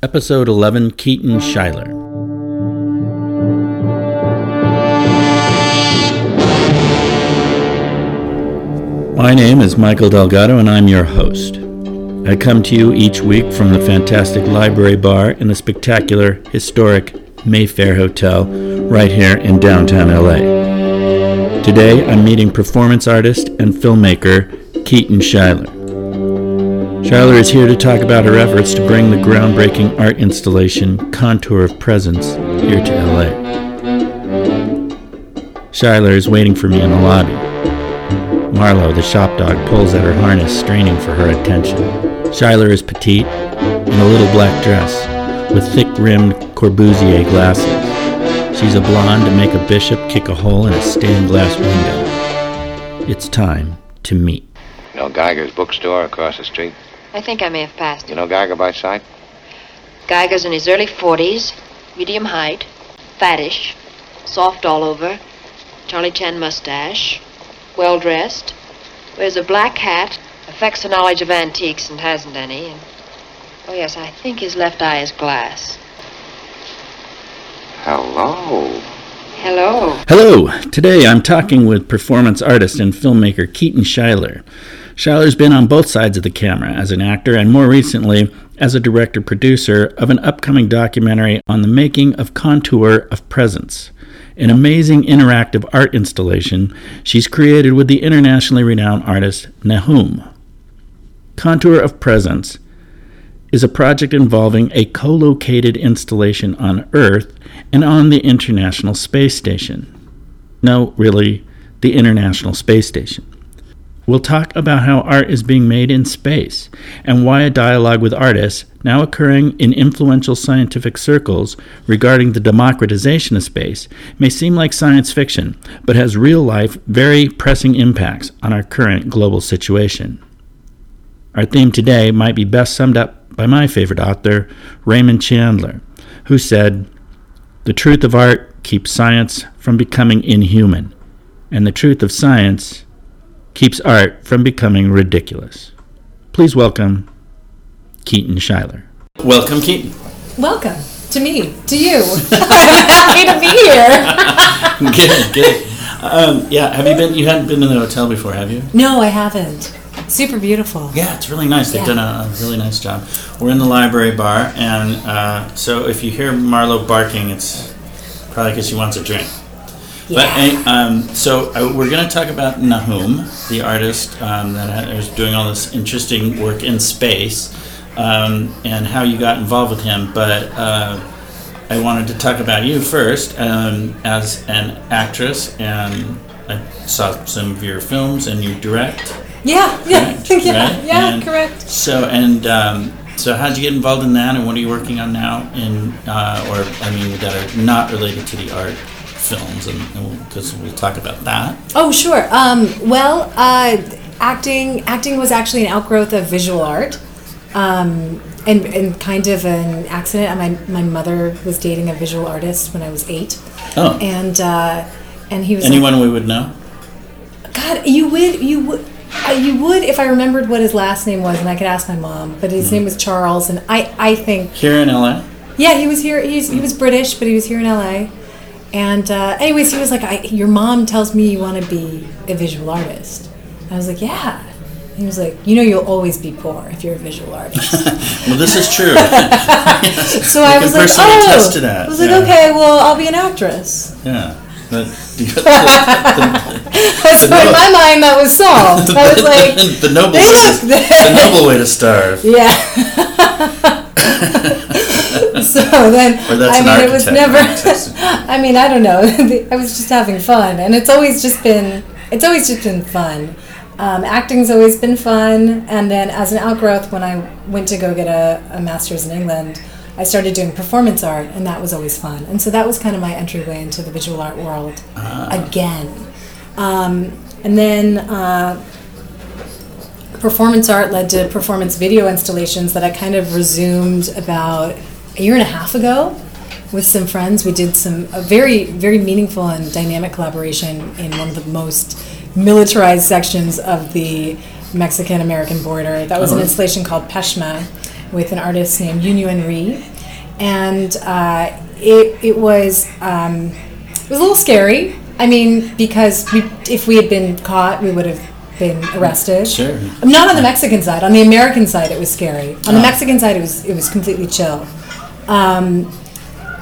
Episode 11 Keaton Schuyler. My name is Michael Delgado, and I'm your host. I come to you each week from the fantastic library bar in the spectacular, historic Mayfair Hotel right here in downtown LA. Today, I'm meeting performance artist and filmmaker Keaton Schuyler. Schuyler is here to talk about her efforts to bring the groundbreaking art installation Contour of Presence here to LA. Schuyler is waiting for me in the lobby. Marlowe, the shop dog, pulls at her harness, straining for her attention. Schuyler is petite, in a little black dress, with thick rimmed Corbusier glasses. She's a blonde to make a bishop kick a hole in a stained glass window. It's time to meet. You know Geiger's bookstore across the street? I think I may have passed You know Geiger by sight? Geiger's in his early 40s, medium height, fattish, soft all over, Charlie Chan mustache, well dressed, wears a black hat, affects a knowledge of antiques and hasn't any. And, oh, yes, I think his left eye is glass. Hello. Hello. Hello! Today I'm talking with performance artist and filmmaker Keaton Schuyler. Schuyler's been on both sides of the camera as an actor and more recently as a director producer of an upcoming documentary on the making of Contour of Presence, an amazing interactive art installation she's created with the internationally renowned artist Nahum. Contour of Presence is a project involving a co located installation on Earth and on the International Space Station. No, really, the International Space Station. We'll talk about how art is being made in space and why a dialogue with artists, now occurring in influential scientific circles regarding the democratization of space, may seem like science fiction, but has real life, very pressing impacts on our current global situation. Our theme today might be best summed up by my favorite author, Raymond Chandler, who said, The truth of art keeps science from becoming inhuman, and the truth of science keeps art from becoming ridiculous. Please welcome Keaton Schuyler. Welcome, Keaton. Welcome to me, to you. I'm happy to be here. good, good. Um, yeah, have you been? You hadn't been in the hotel before, have you? No, I haven't. Super beautiful. Yeah, it's really nice. They've Yeah. done a, a really nice job. We're in the library bar, and uh, so if you hear Marlo barking, it's probably because she wants a drink. But Yeah. uh, um, so uh, we're going to talk about Nahum, the artist um, that ha- is doing all this interesting work in space, um, and how you got involved with him. But uh, I wanted to talk about you first um, as an actress, and I saw some of your films, and you direct. Yeah, yeah, Correct, yeah, right? yeah, And correct. So and um, so, how'd you get involved in that, and what are you working on now? In uh, or I mean, that are not related to the art films, and because we'll talk about that. Oh, sure. Um, well, uh, acting acting was actually an outgrowth of visual art, um, and and kind of an accident. My my mother was dating a visual artist when I was eight, Oh, and uh, and he was like, anyone we would know? God, you would, you would, uh, you would if I remembered what his last name was, and I could ask my mom. But his name was Charles, and I, I think, Here in LA. yeah, he was here. He's, he was British, but he was here in LA. And uh, anyways, he was like, I, "Your mom tells me you want to be a visual artist." I was like, "Yeah." He was like, "You know, you'll always be poor if you're a visual artist." Well, this is true. so I was like, "Oh." I was like, yeah. "Okay, well, I'll be an actress." yeah. But the, the, So in my mind, that was solved. I was like, the noble "Hey, way, look!" the noble way to starve. Yeah. so then, I mean, it was never. I mean, I don't know. I was just having fun, and it's always just been. It's always just been fun. Um, acting's always been fun, and then as an outgrowth, when I went to go get a, a master's in England, I started doing performance art, and that was always fun. And so that was kind of my entryway into the visual art world again. Um, and then uh, performance art led to performance video installations that I kind of resumed about a year and a half ago with some friends. We did some a very very meaningful and dynamic collaboration in one of the most militarized sections of the Mexican American border. That was an Oh. installation called Peshma. with an artist named Yun Yuen Ri, and uh, it it was um, it was a little scary. I mean, because we, if we had been caught, we would have been arrested. Sure. Not on the Mexican side. On the American side, it was scary. On the Ah. Mexican side, it was it was completely chill. Um,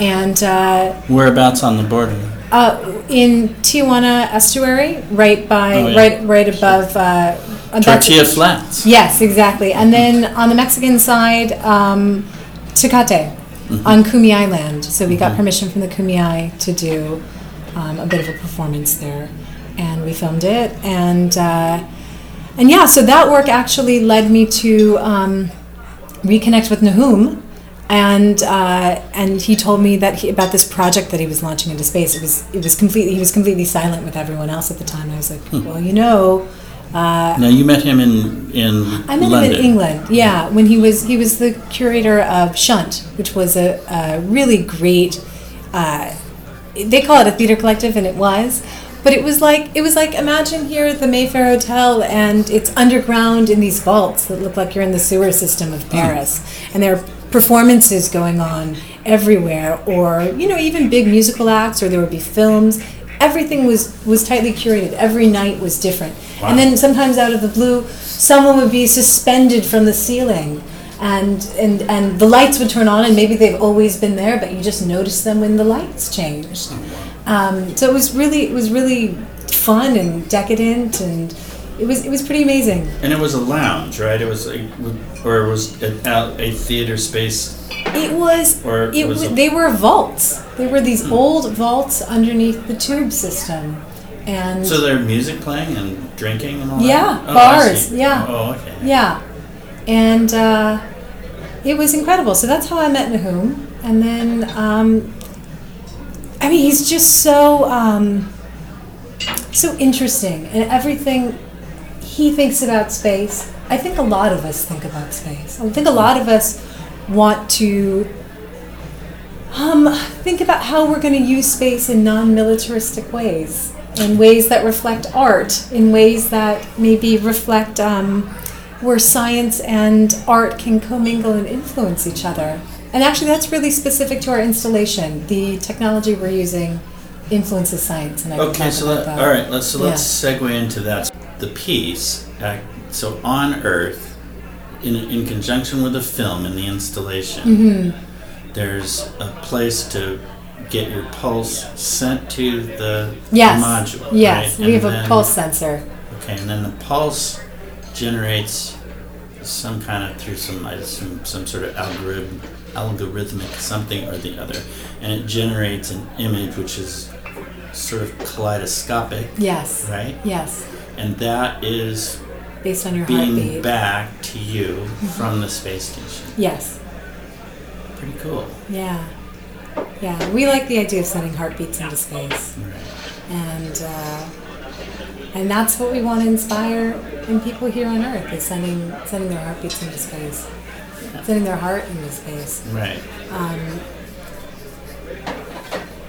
and uh, Whereabouts on the border? uh, in Tijuana estuary, right by, Oh, yeah. right, right above. Uh, Tortilla Flats. Yes, exactly. And then on the Mexican side, um, Tecate on Kumiai land. So we got permission from the Kumiai to do um, a bit of a performance there, and we filmed it. And uh, and yeah, so that work actually led me to um, reconnect with Nahum. And uh, and he told me that he, about this project that he was launching into space. It was it was completely he was completely silent with everyone else at the time. I was like, well, you know, uh, Now you met him in in I met London. him in England. Yeah, when he was he was the curator of Shunt, which was a, a really great. Uh, they call it a theater collective, and it was, but it was like it was like imagine here at the Mayfair Hotel, and it's underground in these vaults that look like you're in the sewer system of hmm. Paris, and there are performances going on everywhere, or you know even big musical acts, or there would be films. Everything was was tightly curated. Every night was different, and then sometimes out of the blue, someone would be suspended from the ceiling. And, and and the lights would turn on, and maybe they've always been there, but you just notice them when the lights changed. Um, so it was really it was really fun and decadent, and it was it was pretty amazing. And it was a lounge, right? It was, a, or it was a, a theater space. It was Or it was wa- they were vaults. They were these old vaults underneath the tube system, and So there music playing and drinking and all Yeah, that? Oh, bars, yeah. Oh, okay. Yeah, and uh, it was incredible. So that's how I met Nahum, and then um, I mean, he's just so um, so interesting, and everything he thinks about space. I think a lot of us think about space. I think a lot of us want to um, think about how we're going to use space in non-militaristic ways, in ways that reflect art, in ways that maybe reflect um, where science and art can commingle and influence each other. And actually, that's really specific to our installation. The technology we're using influences science, and I Okay, so let, all right, let's so let's segue into that. The piece, uh, so on Earth, in in conjunction with the film and the installation, Mm-hmm. there's a place to get your pulse sent to the Yes. module. Yes, right? we And have a pulse sensor. Okay, and then the pulse generates some kind of through some I assume some sort of algorithm, algorithmic something or the other, and it generates an image which is sort of kaleidoscopic, Yes. right? Yes. And that is Based on your being heartbeat. back to you from the space station. Yes. Pretty cool. Yeah. Yeah. We like the idea of sending heartbeats into space. Right. and uh, and that's what we want to inspire in people here on Earth is sending sending their heartbeats into space, sending their heart into space. Right. Um,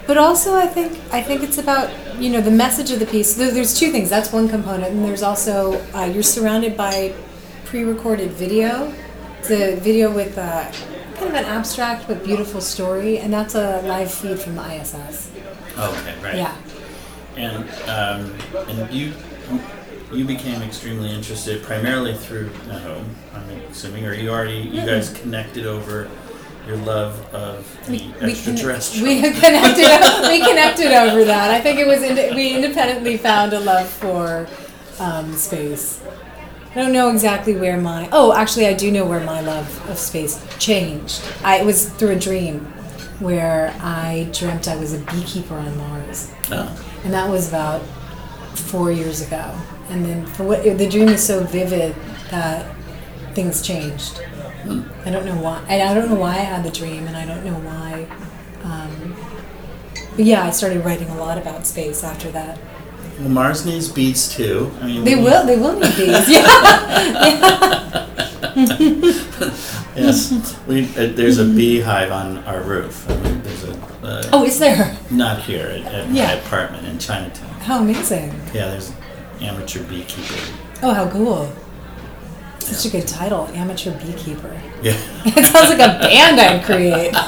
but also, I think I think it's about you know the message of the piece. There's two things. That's one component, and there's also uh, you're surrounded by pre-recorded video. It's a video with uh, kind of an abstract but beautiful story, and that's a live feed from the ISS. Okay. Right. Yeah. And um, and you you became extremely interested primarily through Nahum, I'm assuming, or you already you guys connected over your love of the we, we, extraterrestrial. we connected we connected over that. I think it was inde- we independently found a love for um, space. I don't know exactly where my oh actually I do know where my love of space changed. I it was through a dream where I dreamt I was a beekeeper on Mars, oh, and that was about four years ago. And then for what the dream is so vivid that things changed. I don't know why. And I don't know why I had the dream, and I don't know why. Um, but yeah, I started writing a lot about space after that. well, Mars needs bees too. I mean, They will. They will need bees. Yeah. Yes, we uh, there's a beehive on our roof. I mean, there's a uh, Oh, is there? not here at, at Yeah. my apartment in Chinatown. How amazing! Yeah, there's amateur beekeeper. Oh, how cool! Such a good title, Amateur Beekeeper. Yeah. It sounds like a band I'd create.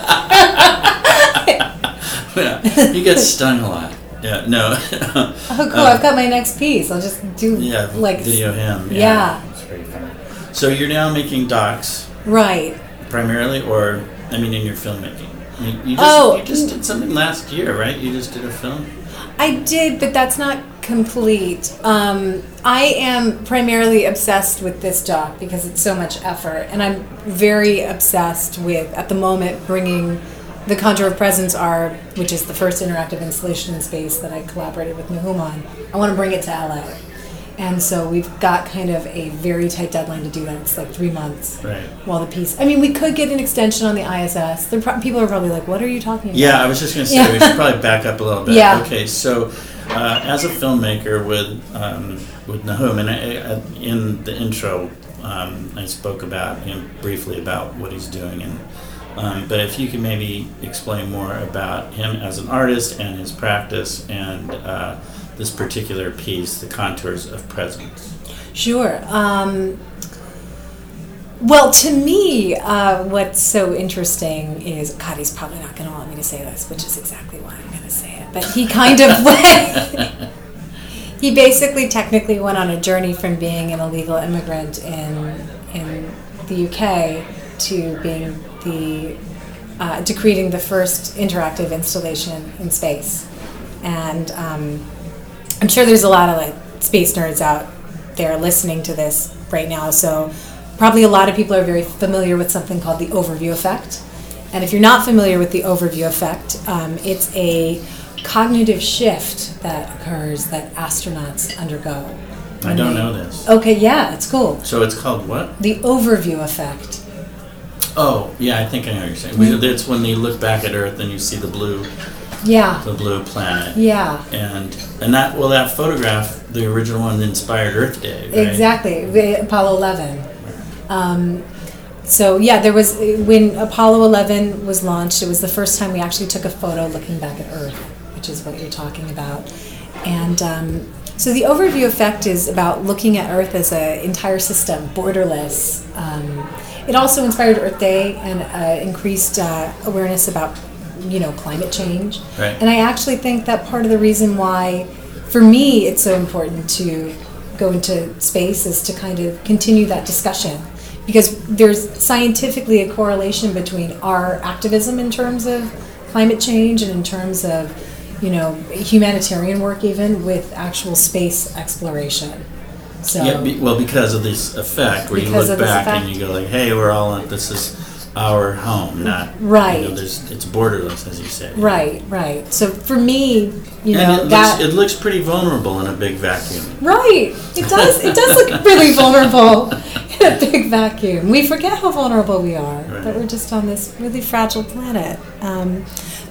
yeah. You get stung a lot. Yeah. No. Oh, cool! Um, I've got my next piece. I'll just do yeah. like video him. Yeah. Funny. So you're now making docs right. primarily, or I mean, in your filmmaking. You, you just, Oh. you just mm. did something last year, right? You just did a film. I did, but that's not complete. Um, I am primarily obsessed with this doc because it's so much effort, and I'm very obsessed with, at the moment, bringing the Contour of Presence art, which is the first interactive installation in space that I collaborated with Nahum on. I want to bring it to LA. And so we've got kind of a very tight deadline to do that. It's like three months. Right. While the piece, I mean, we could get an extension on the ISS. Pro- people are probably like, "What are you talking about?" Yeah, I was just going to say Yeah. we should probably back up a little bit. Yeah. Okay, so uh, as a filmmaker with um, with Nahum, and I, I, in the intro, um, I spoke about him briefly about what he's doing, and um, but if you could maybe explain more about him as an artist and his practice and uh, this particular piece, the contours of presence. Sure. Um, well, to me, uh, what's so interesting is God. He's probably not going to want me to say this, which is exactly why I'm going to say. But he kind of went. he basically, technically, went on a journey from being an illegal immigrant in in the UK to being the uh, to creating the first interactive installation in space, and. Um, I'm sure there's a lot of like space nerds out there listening to this right now. So probably a lot of people are very familiar with something called the overview effect. And if you're not familiar with the overview effect, um, it's a cognitive shift that occurs that astronauts undergo. I don't know this. Okay, yeah, it's cool. So it's called what? The overview effect. Oh, yeah, I think I know what you're saying. We- It's when you look back at Earth and you see the blue, Yeah, the blue planet. yeah. And and that well that photograph, the original one inspired Earth Day, right? Exactly, Apollo 11. Um, so yeah, there was when Apollo 11 was launched. It was the first time we actually took a photo looking back at Earth, which is what you're talking about. And um, so the overview effect is about looking at Earth as an entire system, borderless. Um, it also inspired Earth Day and uh, increased uh, awareness about you know climate change. Right. And I actually think that part of the reason why, for me, it's so important to go into space is to kind of continue that discussion. Because there's scientifically a correlation between our activism in terms of climate change and in terms of, you know, humanitarian work, even with actual space exploration. So, Yeah, be, well, because of this effect, where you look back and you go like, "Hey, we're all this is our home, not Right. You know, there's it's borderless, as you say. right, right. So for me, you know, And it that. looks it looks pretty vulnerable in a big vacuum. Right. It does. It does look really vulnerable in a big vacuum. We forget how vulnerable we are. Right. That we're just on this really fragile planet. Um,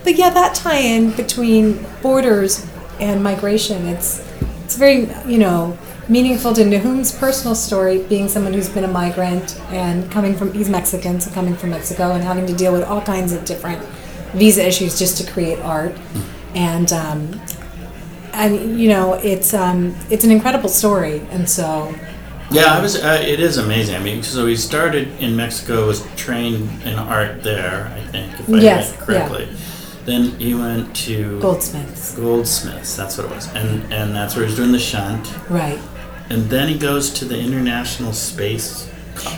but yeah, that tie-in between borders and migration. It's it's very you know meaningful to Nahum's personal story, being someone who's been a migrant and coming from he's Mexican, so coming from Mexico and having to deal with all kinds of different visa issues just to create art. And um, and you know it's um, it's an incredible story, and so Yeah, I was. Uh, it is amazing. I mean, so he started in Mexico, was trained in art there, I think, if I Yes, read correctly. Then he went to goldsmiths, Goldsmiths. That's what it was, and and that's where he's doing the shunt. right? And then he goes to the International Space.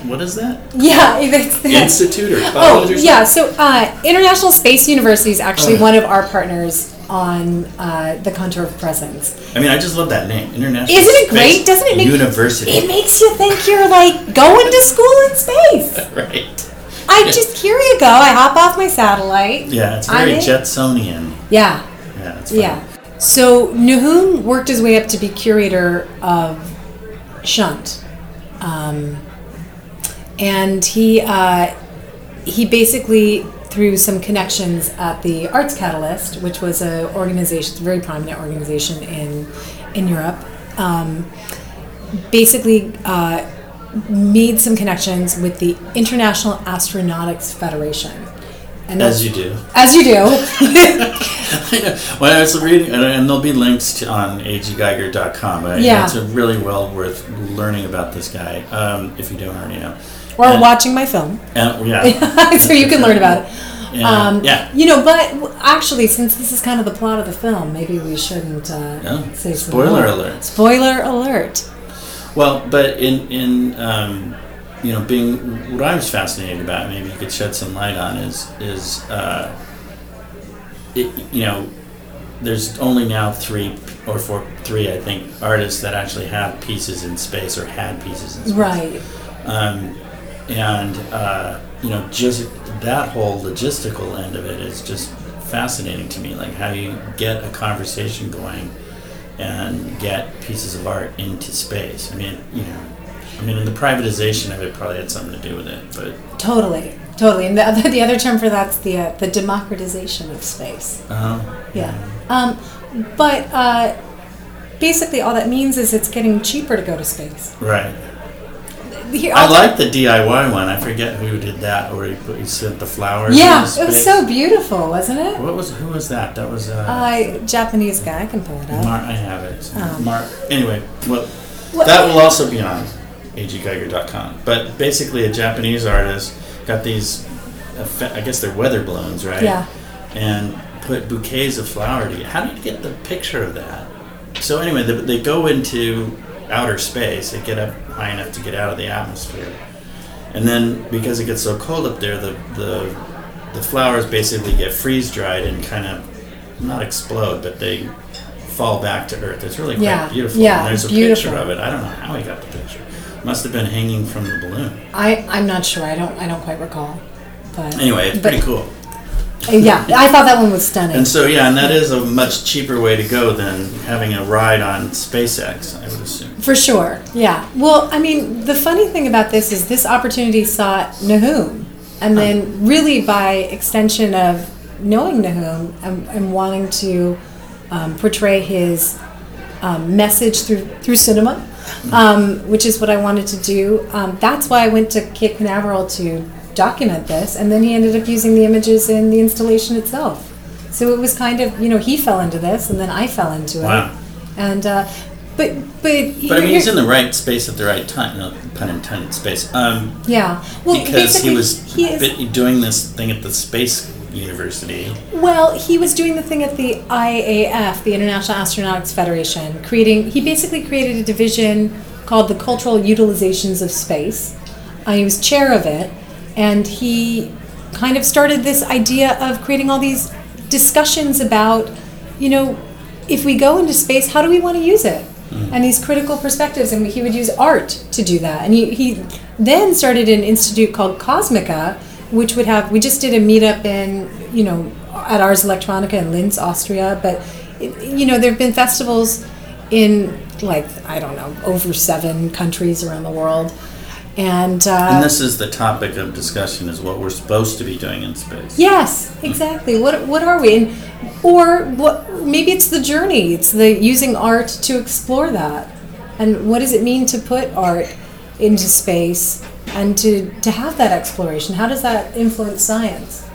What is that? Yeah, it's the, Institute or Oh college or yeah, so uh, International Space University is actually Oh. one of our partners on uh, the Contour of Presence. I mean, I just love that name, International. Isn't it Space great? Doesn't it make University? It makes you think you're like going to school in space. right. I Yeah. just here you go. I hop off my satellite. Yeah, it's I'm very in. Jetsonian. Yeah, Yeah, it's. Yeah. So Nahum worked his way up to be curator of Shunt, um, and he uh, he basically through some connections at the Arts Catalyst, which was a organization, a very prominent organization in in Europe. Um, basically uh, made some connections with the International Astronautics Federation. And As you do. as you do. well, I was reading, and- there'll be links to, on aggeiger.com. But Yeah. it's really well worth learning about this guy um, if you don't already know. or And- watching my film, And, yeah. so you can learn about it. Yeah. Um, yeah. You know, but actually, since this is kind of the plot of the film, maybe we shouldn't uh, No. say Spoiler alert. Spoiler alert. Well, but in in um, you know, being what I was fascinated about, maybe you could shed some light on is is uh, it, you know, there's only now three or four, three I think artists that actually have pieces in space or had pieces in space. Right. Um, and uh, you know, just that whole logistical end of it is just fascinating to me. Like how you get a conversation going and get pieces of art into space. I mean, you know, I mean, and the privatization of it probably had something to do with it, but Totally. Totally. And the other, the other term for that's the uh, the democratization of space. uh, Yeah. Um, but uh, basically, all that means is it's getting cheaper to go to space. right. Here, I like the DIY one. I forget who did that, where he, put, he sent the flowers. Yeah, it was so beautiful, wasn't it? What was who was that? That was uh, Uh, Japanese guy, I can pull it up. Mark, I have it. Um, Mark. Anyway, well, Well, that will also be on aggeiger.com. But basically, a Japanese artist got these, I guess they're weather balloons, right? Yeah. And put bouquets of flowers. How did you get the picture of that? So anyway, they, they go into outer space. They get up high enough to get out of the atmosphere, and then because it gets so cold up there, the the the flowers basically get freeze dried and kind of not explode, but they fall back to earth. It's really quite Yeah, beautiful. yeah, and there's a beautiful. picture of it. I don't know how he got the picture. Must have been hanging from the balloon. I, I'm not sure. I don't I don't quite recall. But Anyway, it's but- pretty cool. Yeah, I thought that one was stunning. And so yeah, and that is a much cheaper way to go than having a ride on SpaceX. I would assume. For sure, yeah. Well, I mean, the funny thing about this is this opportunity sought Nahum, and then really by extension of knowing Nahum and, and wanting to um, portray his um, message through through cinema, um, which is what I wanted to do. Um, that's why I went to Cape Canaveral to document this, and then he ended up using the images in the installation itself. So it was kind of you know he fell into this, and then I fell into Wow. it, and uh, but but But I mean, he's in the right space at the right time. No pun intended. Space. Um, Yeah. Well, because he was he is, doing this thing at the space university. well, he was doing the thing at the IAF, the International Astronautics Federation, creating. He basically created a division called the Cultural Utilizations of Space. Uh, he was chair of it, and he kind of started this idea of creating all these discussions about, you know, if we go into space, how do we want to use it? And these critical perspectives, and he would use art to do that. And he, he then started an institute called Kosmica, which would have, we just did a meetup in, you know, at Ars Electronica in Linz, Austria. But, it, you know, there have been festivals in, like, I don't know, over seven countries around the world. And, uh, And this is the topic of discussion: is what we're supposed to be doing in space. Yes, exactly. What what are we? And, or what? Maybe it's the journey. It's the using art to explore that. And what does it mean to put art into space and to to have that exploration? How does that influence science?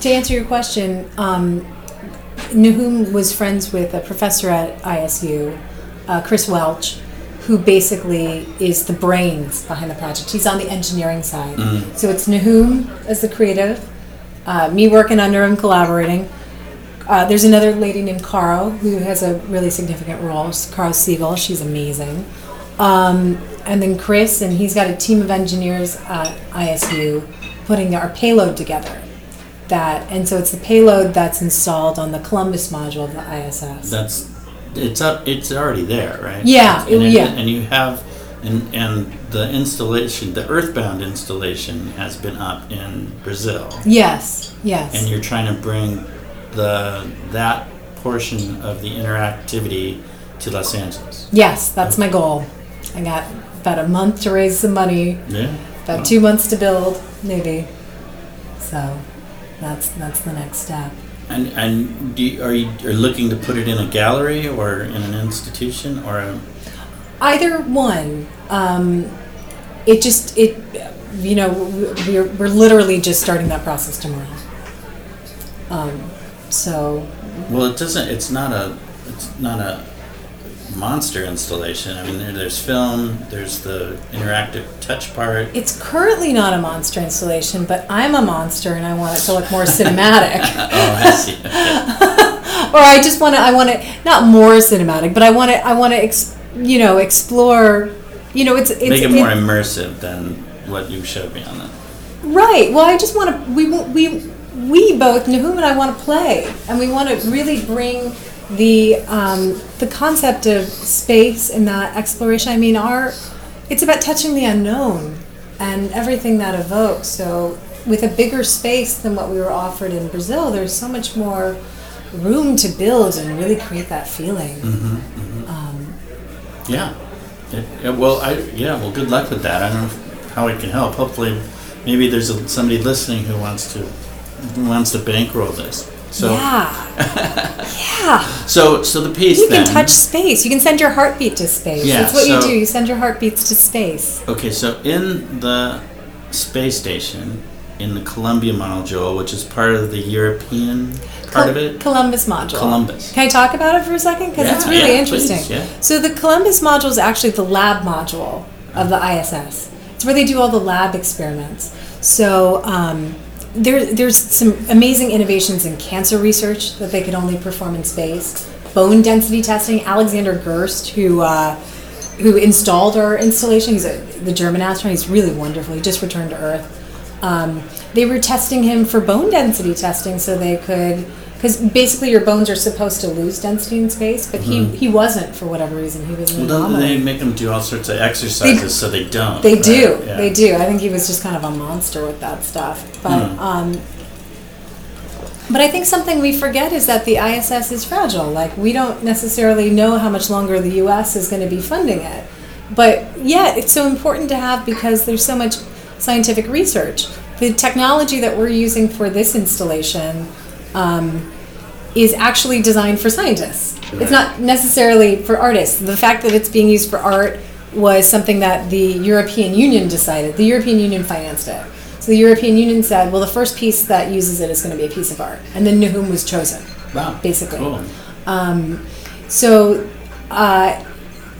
To answer your question, um, Nahum was friends with a professor at ISU, uh, Chris Welch, who basically is the brains behind the project. He's on the engineering side. So it's Nahum as the creative, uh, me working under him, collaborating. Uh, there's another lady named Caro who has a really significant role. Caro Siegel. She's amazing. Um, and then Chris, and he's got a team of engineers at ISU putting our payload together. That and so it's the payload that's installed on the Columbus module of the ISS. That's it's up. It's already there, right? Yeah, And, it- yeah. and you have. And, and the installation, the Earthbound installation, has been up in Brazil, yes, yes. and you're trying to bring the that portion of the interactivity to Los Angeles. yes, that's my goal. I got about a month to raise some money, Yeah. about two months to build, maybe. So that's that's the next step. And and do you, are you are looking to put it in a gallery or in an institution or a, Either one. Um, it just it you know we're we're literally just starting that process tomorrow. Um, so Well, it doesn't. It's not a. It's not a monster installation. I mean, there, there's film. There's the interactive touch part. it's currently not a monster installation, but I'm a monster and I want it to look more cinematic. Oh, I see. Or I just want to I want to not more cinematic, but I want to I want to ex, you know explore. You know, it's it's Make it more it- immersive than what you showed me on the. Right. Well, I just want to. We we we both Nahum and I want to play, and we want to really bring the um, the concept of space and that exploration. I mean, our it's about touching the unknown and everything that evokes. So, with a bigger space than what we were offered in Brazil, there's so much more room to build and really create that feeling. Um, Yeah. It, yeah, well, I yeah. Well, good luck with that. I don't know how it can help. Hopefully, maybe there's a, somebody listening who wants to who wants to bankroll this. So yeah. yeah. so so the piece You then. can touch space. You can send your heartbeat to space. Yeah, That's what so- you do. You send your heartbeats to space. Okay, so in the space station, in the Columbia module, which is part of the European part of it, Columbus module. Columbus. Can I talk about it for a second? Because it's really yeah, interesting. please, yeah. So the Columbus module is actually the lab module of the ISS. It's where they do all the lab experiments. So um, there, there's some amazing innovations in cancer research that they could only perform in space. Bone density testing. Alexander Gerst, who uh, who installed our installation, he's a, the German astronaut. He's really wonderful. He just returned to Earth. Um, they were testing him for bone density testing so they could because basically your bones are supposed to lose density in space but he, he wasn't for whatever reason he was Mm-hmm. well, they make them do all sorts of exercises so they don't? they right? do Yeah. they do i think he was just kind of a monster with that stuff but Hmm. um, but i think something we forget is that the iss is fragile like we don't necessarily know how much longer the us is going to be funding it but yet it's so important to have because there's so much scientific research the technology that we're using for this installation um, is actually designed for scientists. It's not necessarily for artists. The fact that it's being used for art was something that the European Union decided. The European Union financed it. So the European Union said, well, the first piece that uses it is going to be a piece of art. And then Nahum was chosen, Wow. basically. Cool. Um, so uh,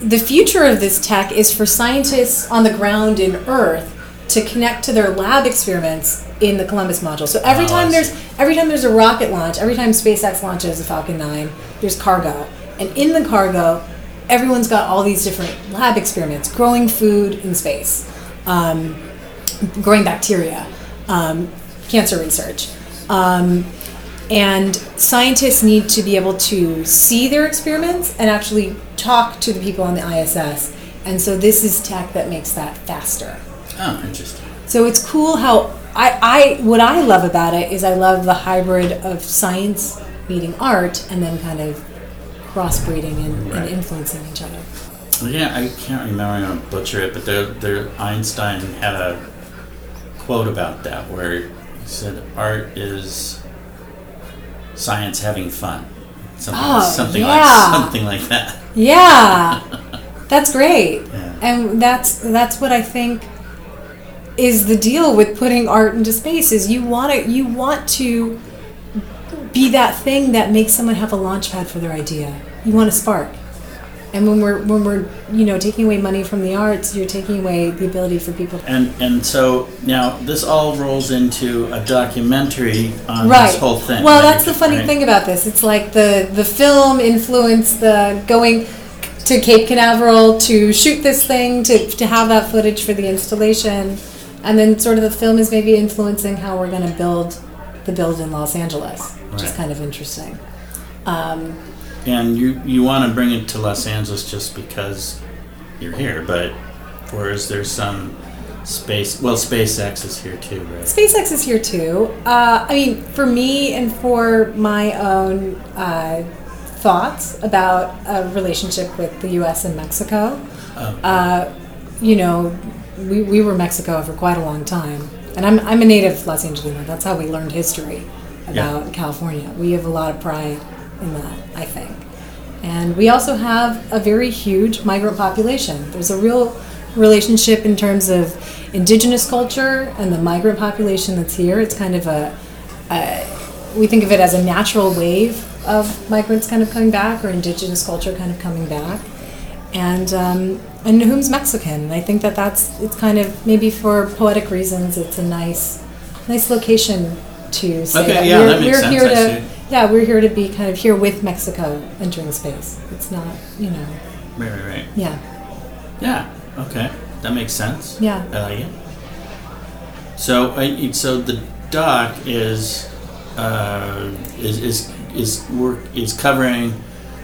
the future of this tech is for scientists on the ground in Earth to connect to their lab experiments in the Columbus module. So every Oh, time there's every time there's a rocket launch, every time SpaceX launches a Falcon 9, there's cargo. And in the cargo, everyone's got all these different lab experiments, growing food in space, um, growing bacteria, um, cancer research. Um, and scientists need to be able to see their experiments and actually talk to the people on the ISS. And so this is tech that makes that faster. Oh, interesting. So it's cool how I, I what I love about it is I love the hybrid of science meeting art and then kind of crossbreeding and, Right. and influencing each other. Yeah, I can't remember. I'm gonna butcher it, but there, there, Einstein had a quote about that where he said, "Art is science having fun." Something, Oh, something yeah. like something like that. Yeah, that's great, Yeah. and that's that's what I think is the deal with putting art into space. Is you want to you want to be that thing that makes someone have a launch pad for their idea. You want a spark, and when we're when we're you know taking away money from the arts, you're taking away the ability for people. And and so now this all rolls into a documentary on right. this whole thing. Well, right? that's the funny Right? thing about this. It's like the the film influenced the going to Cape Canaveral to shoot this thing to to have that footage for the installation, and then sort of the film is maybe influencing how we're going to build the build in Los Angeles, which is kind of interesting. Um, And you you want to bring it to Los Angeles just because you're here, but or is there some space? Well, SpaceX is here too, right? SpaceX is here too. Uh, I mean, for me and for my own uh, thoughts about a relationship with the U.S. and Mexico, Oh. uh, you know, we, we were Mexico for quite a long time. And I'm, I'm a native Los Angelino. That's how we learned history about California. We have a lot of pride in that, I think. And we also have a very huge migrant population. There's a real relationship in terms of indigenous culture and the migrant population that's here. It's kind of a, a we think of it as a natural wave of migrants kind of coming back or indigenous culture kind of coming back. And um, and Nahum's Mexican. And I think that that's it's kind of maybe for poetic reasons. It's a nice nice location to say Okay, that yeah, we're, that makes we're sense, here to yeah we're here to be kind of here with Mexico entering space. It's not you know Right, right, right. yeah Yeah. Okay, that makes sense. yeah I like it. So, I, so the doc is uh, is is is work is covering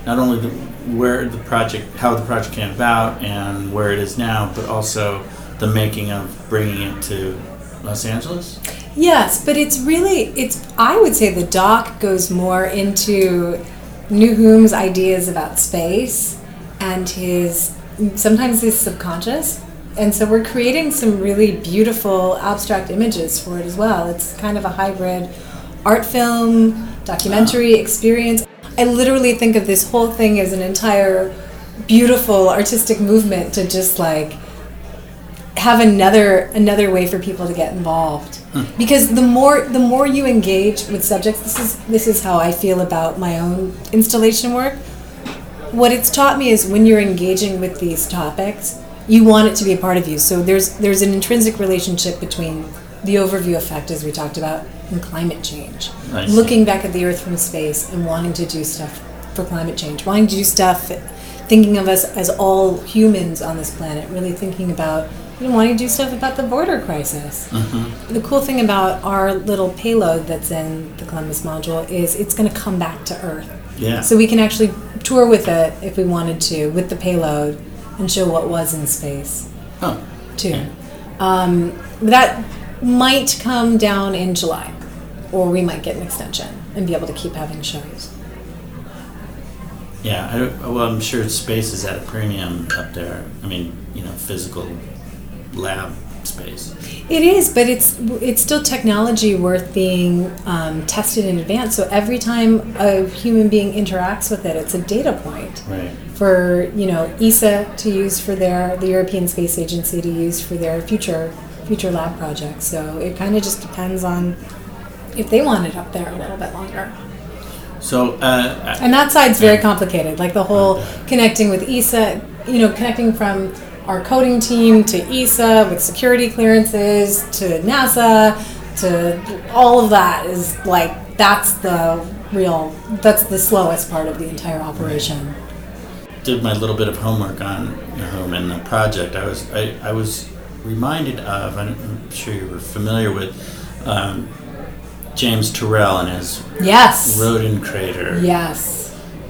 not only the where the project how the project came about and where it is now, but also the making of bringing it to Los Angeles. Yes, but it's really it's I would say the doc goes more into Nahum's ideas about space and his sometimes his subconscious. And so we're creating some really beautiful abstract images for it as well. It's kind of a hybrid art film, documentary ah. experience. I literally think of this whole thing as an entire beautiful artistic movement to just like have another another way for people to get involved. Hmm. Because the more the more you engage with subjects this is this is how I feel about my own installation work. What it's taught me is when you're engaging with these topics you want it to be a part of you. So there's there's an intrinsic relationship between the overview effect as we talked about and climate change see. looking back at the earth from space and wanting to do stuff for climate change wanting to do stuff thinking of us as all humans on this planet really thinking about you know, wanting to do stuff about the border crisis Mm-hmm. the cool thing about our little payload that's in the Columbus module is it's going to come back to Earth. Yeah. So we can actually tour with it if we wanted to with the payload and show what was in space Oh, too. Um, that might come down in July, or we might get an extension and be able to keep having shows. yeah. I, well, I'm sure space is at a premium up there. I mean, you know, physical lab space. It is, but it's it's still technology worth being um, tested in advance. So every time a human being interacts with it, it's a data point. Right. for you know ESA to use for their the European Space Agency to use for their future future lab projects. So it kind of just depends on if they want it up there a little bit longer. So, uh, And that side's very complicated. Like the whole connecting with ESA, you know, connecting from our coding team to ESA with security clearances to NASA to all of that is like that's the real that's the slowest part of the entire operation. did my little bit of homework on Nahum and the project, I was I, I was reminded of. I'm, I'm sure you were familiar with um, James Turrell and his Yes. Roden crater. Yes.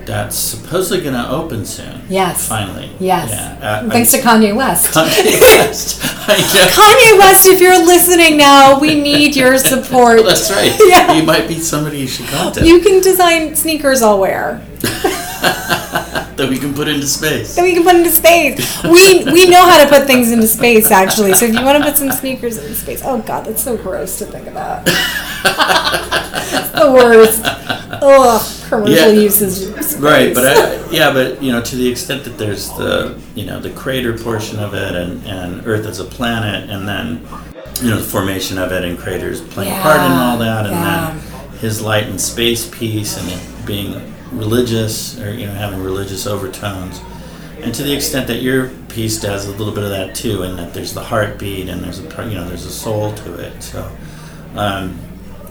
That's supposedly going to open soon. Yes. Finally. Yes. Yeah. uh, Thanks I, to Kanye West. Kanye West. Kanye West, if you're listening now, we need your support. That's right. Yeah. He might be somebody you should contact You can design sneakers I'll wear that we can put into space. that we can put into space. We we know how to put things into space actually. So if you want to put some sneakers into space, oh god, that's so gross to think about. It's the worst. Ugh, commercial Yeah. uses. Right, but I, yeah, but you know, to the extent that there's the you know the crater portion of it, and and Earth as a planet, and then you know the formation of it and craters playing a part in all that, and yeah. then his light and space piece, and it being religious or you know having religious overtones, and to the extent that your piece does a little bit of that too, and that there's the heartbeat and there's a you know there's a soul to it. So um,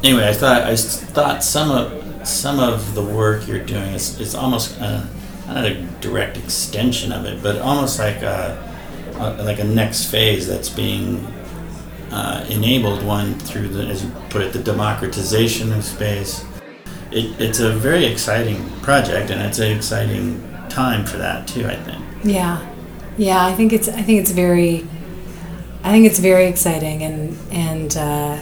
anyway, I thought I thought some of some of the work you're doing is, is almost uh, not a direct extension of it, but almost like a, a like a next phase that's being uh, enabled one through the as you put it the democratization of space. It, it's a very exciting project, and it's an exciting time for that too. I think. Yeah, yeah. I think it's I think it's very, I think it's very exciting, and and uh,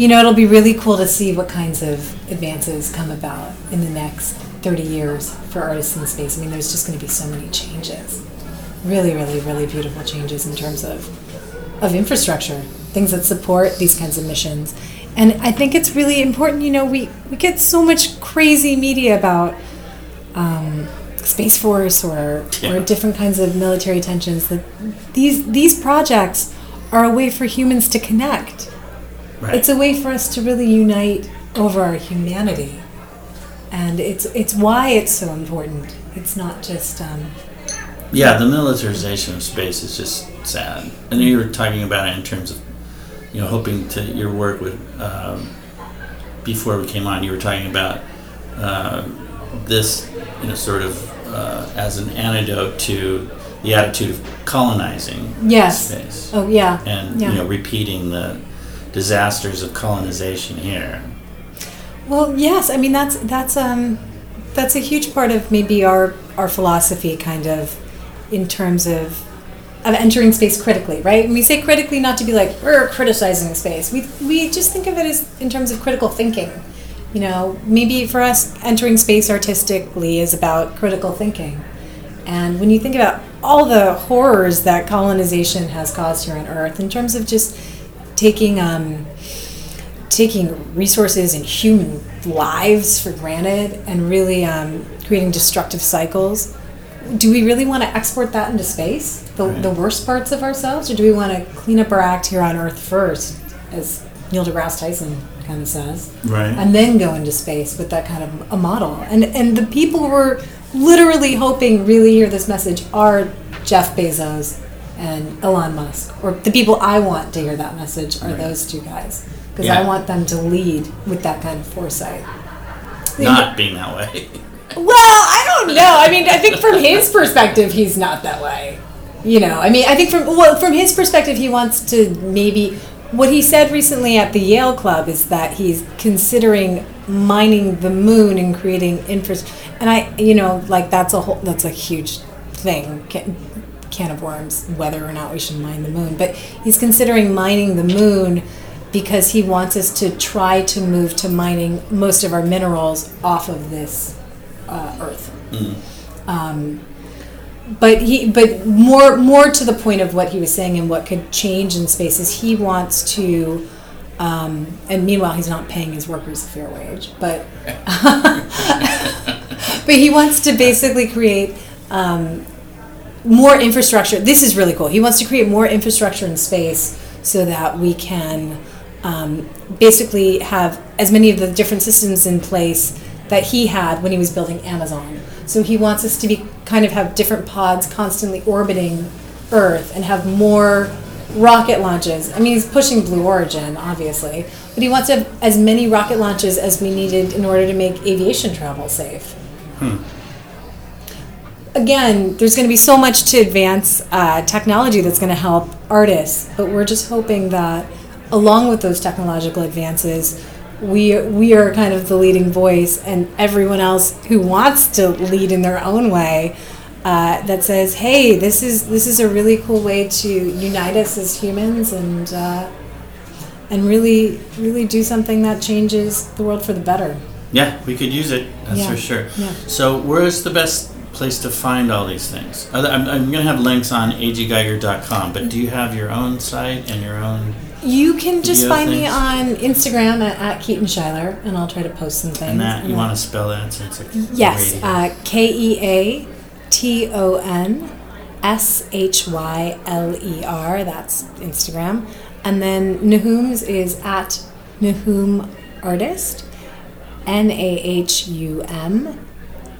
you know it'll be really cool to see what kinds of advances come about in the next thirty years for artists in space. I mean, there's just going to be so many changes, really, really, really beautiful changes in terms of of infrastructure, things that support these kinds of missions. And I think it's really important. You know, we we get so much crazy media about um, Space Force or Yeah. or different kinds of military tensions. That these these projects are a way for humans to connect. Right. It's a way for us to really unite over our humanity, and it's it's why it's so important. It's not just um, Yeah, the militarization of space is just sad. I know you were talking about it in terms of, you know, hoping to your work with. Um, before we came on, you were talking about uh, this, you know, sort of uh, as an antidote to the attitude of colonizing yes. space Oh yeah. and yeah. you know repeating the disasters of colonization here. Well, yes. I mean, that's that's um, that's a huge part of maybe our our philosophy, kind of, in terms of of entering space critically, right? And we say critically not to be like we're criticizing space. We we just think of it as in terms of critical thinking. You know, maybe for us, entering space artistically is about critical thinking. And when you think about all the horrors that colonization has caused here on Earth, in terms of just taking um, taking resources and human lives for granted and really um, creating destructive cycles. Do we really want to export that into space, the, Right. the worst parts of ourselves, or do we want to clean up our act here on Earth first, as Neil deGrasse Tyson kind of says, Right. and then go into space with that kind of a model? And and the people who are literally hoping really hear this message are Jeff Bezos and Elon Musk, or the people I want to hear that message are Right. those two guys because Yeah. I want them to lead with that kind of foresight. Not being that way. Well, I don't know. I mean, I think from his perspective, he's not that way. You know, I mean, I think from well, from his perspective, he wants to maybe. What he said recently at the Yale Club is that he's considering mining the moon and creating infrastructure. And I, you know, like that's a whole that's a huge thing. Can, of worms whether or not we should mine the moon but he's considering mining the moon because he wants us to try to move to mining most of our minerals off of this uh, earth. Um, but he but more more to the point of what he was saying and what could change in space is he wants to um, and meanwhile he's not paying his workers a fair wage but but he wants to basically create um, more infrastructure. This is really cool. He wants to create more infrastructure in space so that we can um, basically have as many of the different systems in place that he had when he was building Amazon. So he wants us to be kind of have different pods constantly orbiting Earth and have more rocket launches. I mean, he's pushing Blue Origin, obviously, but he wants to have as many rocket launches as we needed in order to make aviation travel safe again, there's going to be so much to advance uh, technology that's going to help artists, but we're just hoping that along with those technological advances, we we are kind of the leading voice, and everyone else who wants to lead in their own way. Uh, that says, "Hey, this is this is a really cool way to unite us as humans and uh, and really really do something that changes the world for the better." Yeah, we could use it. That's Yeah, for sure. yeah. So, where's the best place to find all these things? I'm, I'm going to have links on aggeiger.com, but do you have your own site and your own? You can just find me on Instagram at, at Keaton Shyler, and I'll try to post some things. And that you want to spell that so it's like Yes, uh, K E A T O N S H Y L E R. That's Instagram. And then Nahum's is at Nahum Artist, N A H U M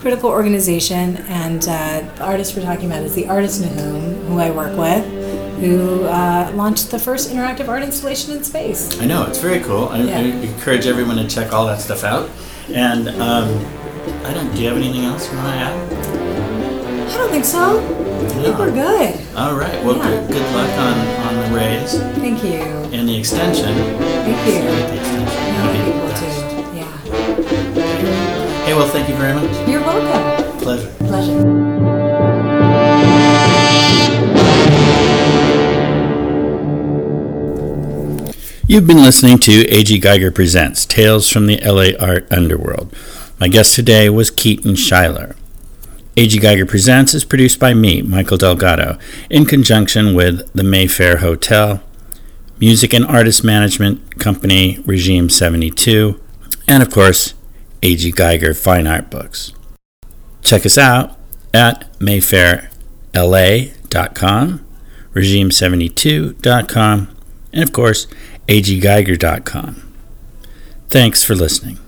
critical organization, and uh, the artist we're talking about is the artist Nahum, who I work with, who uh, launched the first interactive art installation in space. I know it's very cool. I, I encourage everyone to check all that stuff out. And um, I don't. Do you have anything else you want to add? I don't think so. I think we're good. All right. Well, Yeah. good, good luck on on the raise Thank you. and the extension. Thank you. Well, thank you very much. You're welcome. Pleasure. Pleasure. You've been listening to A.G. Geiger Presents Tales from the LA Art Underworld. My guest today was Keaton Shyler. A.G. Geiger Presents is produced by me, Michael Delgado, in conjunction with the Mayfair Hotel, music and artist management company Regime 72, and of course, A.G. Geiger Fine Art Books. Check us out at mayfairla.com, regime72.com, and of course, aggeiger.com. Thanks for listening.